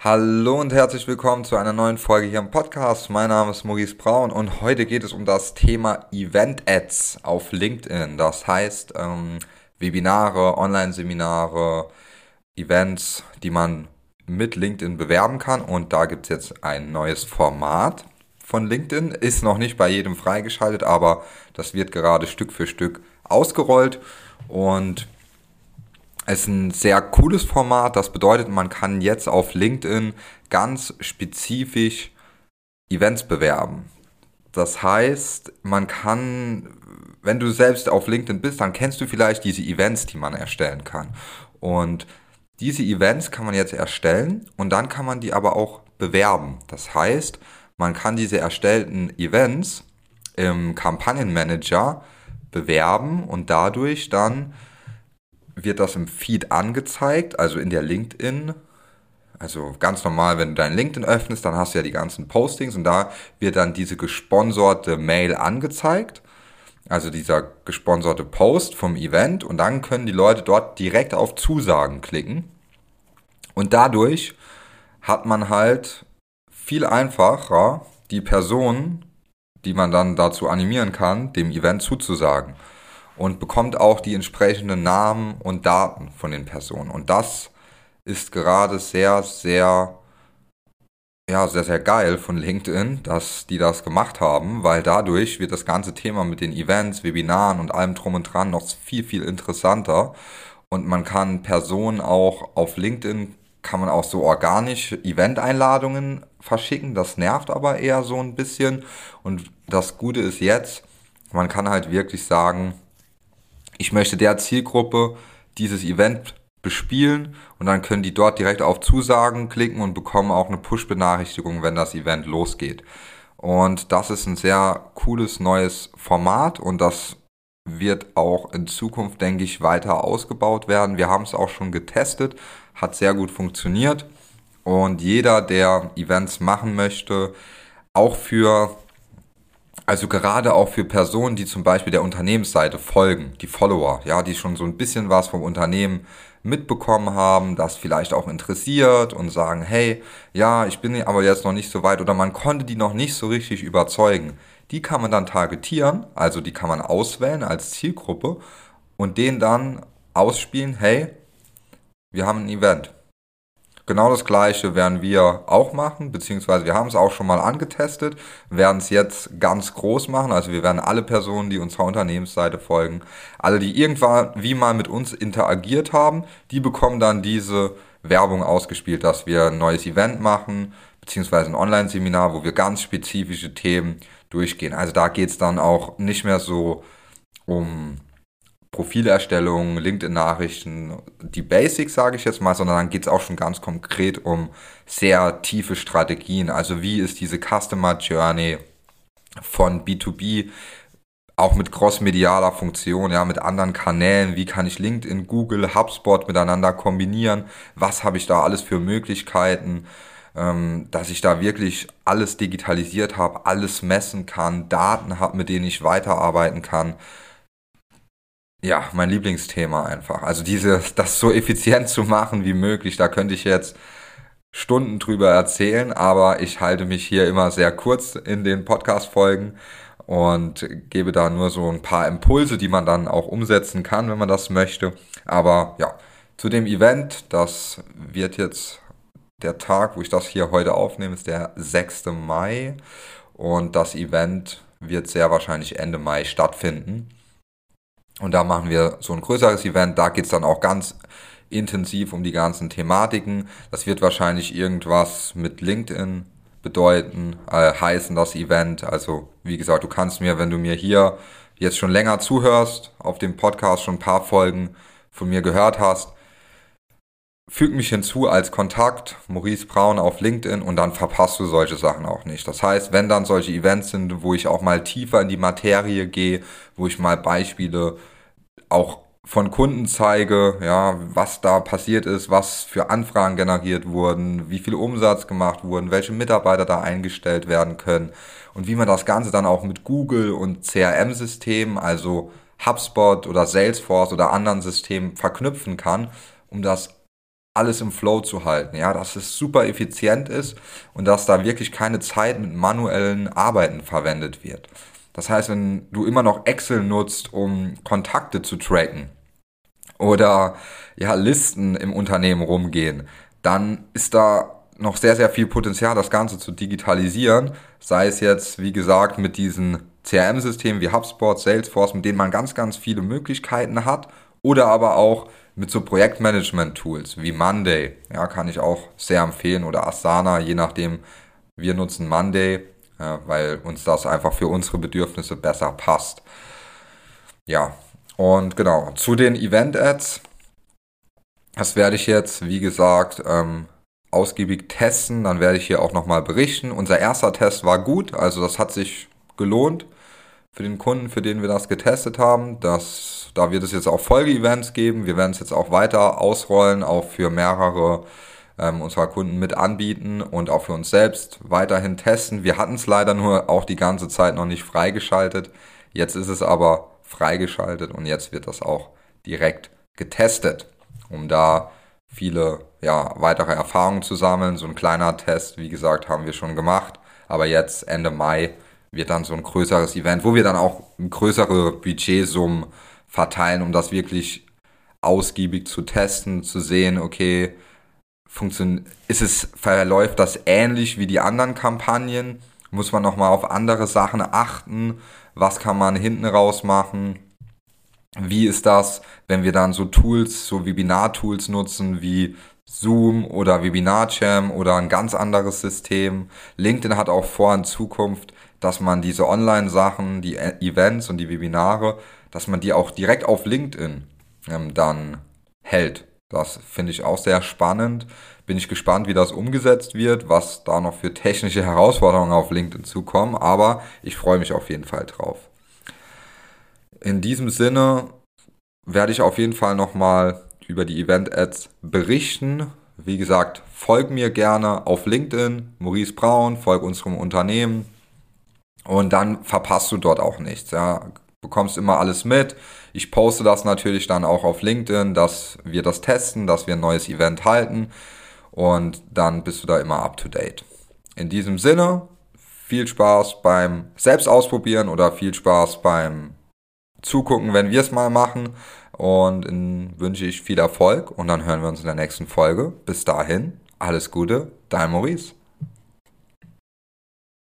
Hallo und herzlich willkommen zu einer neuen Folge hier im Podcast. Mein Name ist Maurice Braun und heute geht es um das Thema Event Ads auf LinkedIn. Das heißt ähm, Webinare, Online-Seminare, Events, die man mit LinkedIn bewerben kann. Und da gibt es jetzt ein neues Format von LinkedIn. Ist noch nicht bei jedem freigeschaltet, aber das wird gerade Stück für Stück ausgerollt. Und es ist ein sehr cooles Format. Das bedeutet, man kann jetzt auf LinkedIn ganz spezifisch Events bewerben. Das heißt, man kann, wenn du selbst auf LinkedIn bist, dann kennst du vielleicht diese Events, die man erstellen kann. Und diese Events kann man jetzt erstellen und dann kann man die aber auch bewerben. Das heißt, man kann diese erstellten Events im Kampagnenmanager bewerben und dadurch dann wird das im Feed angezeigt, also in der LinkedIn. Also ganz normal, wenn du dein LinkedIn öffnest, dann hast du ja die ganzen Postings und da wird dann diese gesponserte Mail angezeigt. Also dieser gesponserte Post vom Event und dann können die Leute dort direkt auf Zusagen klicken. Und dadurch hat man halt viel einfacher die Person, die man dann dazu animieren kann, dem Event zuzusagen und bekommt auch die entsprechenden Namen und Daten von den Personen. Und das ist gerade sehr, sehr, ja, sehr, sehr geil von LinkedIn, dass die das gemacht haben, weil dadurch wird das ganze Thema mit den Events, Webinaren und allem drum und dran noch viel, viel interessanter. Und man kann Personen auch auf LinkedIn kann man auch so organisch Event-Einladungen verschicken. Das nervt aber eher so ein bisschen. Und das Gute ist jetzt, man kann halt wirklich sagen, ich möchte der Zielgruppe dieses Event bespielen und dann können die dort direkt auf Zusagen klicken und bekommen auch eine Push-Benachrichtigung, wenn das Event losgeht. Und das ist ein sehr cooles neues Format und das wird auch in Zukunft, denke ich, weiter ausgebaut werden. Wir haben es auch schon getestet, hat sehr gut funktioniert und jeder, der Events machen möchte, auch für also gerade auch für Personen, die zum Beispiel der Unternehmensseite folgen, die Follower, ja, die schon so ein bisschen was vom Unternehmen mitbekommen haben, das vielleicht auch interessiert und sagen, hey, ja, ich bin aber jetzt noch nicht so weit oder man konnte die noch nicht so richtig überzeugen. Die kann man dann targetieren, also die kann man auswählen als Zielgruppe und denen dann ausspielen, hey, wir haben ein Event. Genau das gleiche werden wir auch machen, beziehungsweise wir haben es auch schon mal angetestet, werden es jetzt ganz groß machen. Also wir werden alle Personen, die unserer Unternehmensseite folgen, alle, die irgendwann wie mal mit uns interagiert haben, die bekommen dann diese Werbung ausgespielt, dass wir ein neues Event machen, beziehungsweise ein Online-Seminar, wo wir ganz spezifische Themen durchgehen. Also da geht es dann auch nicht mehr so um Profilerstellung, LinkedIn-Nachrichten, die Basics, sage ich jetzt mal, sondern dann geht es auch schon ganz konkret um sehr tiefe Strategien. Also wie ist diese Customer Journey von B2B auch mit crossmedialer Funktion, ja, mit anderen Kanälen, wie kann ich LinkedIn, Google, HubSpot miteinander kombinieren, was habe ich da alles für Möglichkeiten, ähm, dass ich da wirklich alles digitalisiert habe, alles messen kann, Daten habe, mit denen ich weiterarbeiten kann ja, mein Lieblingsthema einfach. Also diese, das so effizient zu machen wie möglich, da könnte ich jetzt Stunden drüber erzählen, aber ich halte mich hier immer sehr kurz in den Podcast-Folgen und gebe da nur so ein paar Impulse, die man dann auch umsetzen kann, wenn man das möchte. Aber ja, zu dem Event, das wird jetzt der Tag, wo ich das hier heute aufnehme, ist der 6. Mai und das Event wird sehr wahrscheinlich Ende Mai stattfinden. Und da machen wir so ein größeres Event. Da geht's dann auch ganz intensiv um die ganzen Thematiken. Das wird wahrscheinlich irgendwas mit LinkedIn bedeuten, äh, heißen das Event. Also wie gesagt, du kannst mir, wenn du mir hier jetzt schon länger zuhörst, auf dem Podcast schon ein paar Folgen von mir gehört hast, Füg mich hinzu als Kontakt, Maurice Braun auf LinkedIn und dann verpasst du solche Sachen auch nicht. Das heißt, wenn dann solche Events sind, wo ich auch mal tiefer in die Materie gehe, wo ich mal Beispiele auch von Kunden zeige, ja, was da passiert ist, was für Anfragen generiert wurden, wie viel Umsatz gemacht wurden, welche Mitarbeiter da eingestellt werden können und wie man das Ganze dann auch mit Google und CRM-Systemen, also HubSpot oder Salesforce oder anderen Systemen verknüpfen kann, um das alles im Flow zu halten, ja, dass es super effizient ist und dass da wirklich keine Zeit mit manuellen Arbeiten verwendet wird. Das heißt, wenn du immer noch Excel nutzt, um Kontakte zu tracken oder ja, Listen im Unternehmen rumgehen, dann ist da noch sehr, sehr viel Potenzial, das Ganze zu digitalisieren. Sei es jetzt, wie gesagt, mit diesen CRM-Systemen wie HubSpot, Salesforce, mit denen man ganz, ganz viele Möglichkeiten hat. Oder aber auch mit so Projektmanagement-Tools wie Monday. Ja, kann ich auch sehr empfehlen. Oder Asana, je nachdem. Wir nutzen Monday, ja, weil uns das einfach für unsere Bedürfnisse besser passt. Ja, und genau, zu den Event-Ads. Das werde ich jetzt, wie gesagt, ähm, ausgiebig testen. Dann werde ich hier auch nochmal berichten. Unser erster Test war gut, also das hat sich gelohnt für den Kunden, für den wir das getestet haben. Das, da wird es jetzt auch Folge-Events geben. Wir werden es jetzt auch weiter ausrollen, auch für mehrere ähm, unserer Kunden mit anbieten und auch für uns selbst weiterhin testen. Wir hatten es leider nur auch die ganze Zeit noch nicht freigeschaltet. Jetzt ist es aber freigeschaltet und jetzt wird das auch direkt getestet, um da viele ja, weitere Erfahrungen zu sammeln. So ein kleiner Test, wie gesagt, haben wir schon gemacht. Aber jetzt Ende Mai wird dann so ein größeres Event, wo wir dann auch größere Budgetsummen verteilen, um das wirklich ausgiebig zu testen, zu sehen, okay, funktioniert, ist es, verläuft das ähnlich wie die anderen Kampagnen? Muss man nochmal auf andere Sachen achten? Was kann man hinten raus machen? Wie ist das, wenn wir dann so Tools, so Webinar-Tools nutzen wie Zoom oder Webinar-Jam oder ein ganz anderes System? LinkedIn hat auch vor, in Zukunft dass man diese Online-Sachen, die e- Events und die Webinare, dass man die auch direkt auf LinkedIn ähm, dann hält. Das finde ich auch sehr spannend. Bin ich gespannt, wie das umgesetzt wird, was da noch für technische Herausforderungen auf LinkedIn zukommen, aber ich freue mich auf jeden Fall drauf. In diesem Sinne werde ich auf jeden Fall nochmal über die Event-Ads berichten. Wie gesagt, folg mir gerne auf LinkedIn, Maurice Braun, folg unserem Unternehmen, und dann verpasst du dort auch nichts, ja. Bekommst immer alles mit. Ich poste das natürlich dann auch auf LinkedIn, dass wir das testen, dass wir ein neues Event halten. Und dann bist du da immer up to date. In diesem Sinne, viel Spaß beim Selbstausprobieren oder viel Spaß beim Zugucken, wenn wir es mal machen. Und wünsche ich viel Erfolg und dann hören wir uns in der nächsten Folge. Bis dahin, alles Gute, dein Maurice.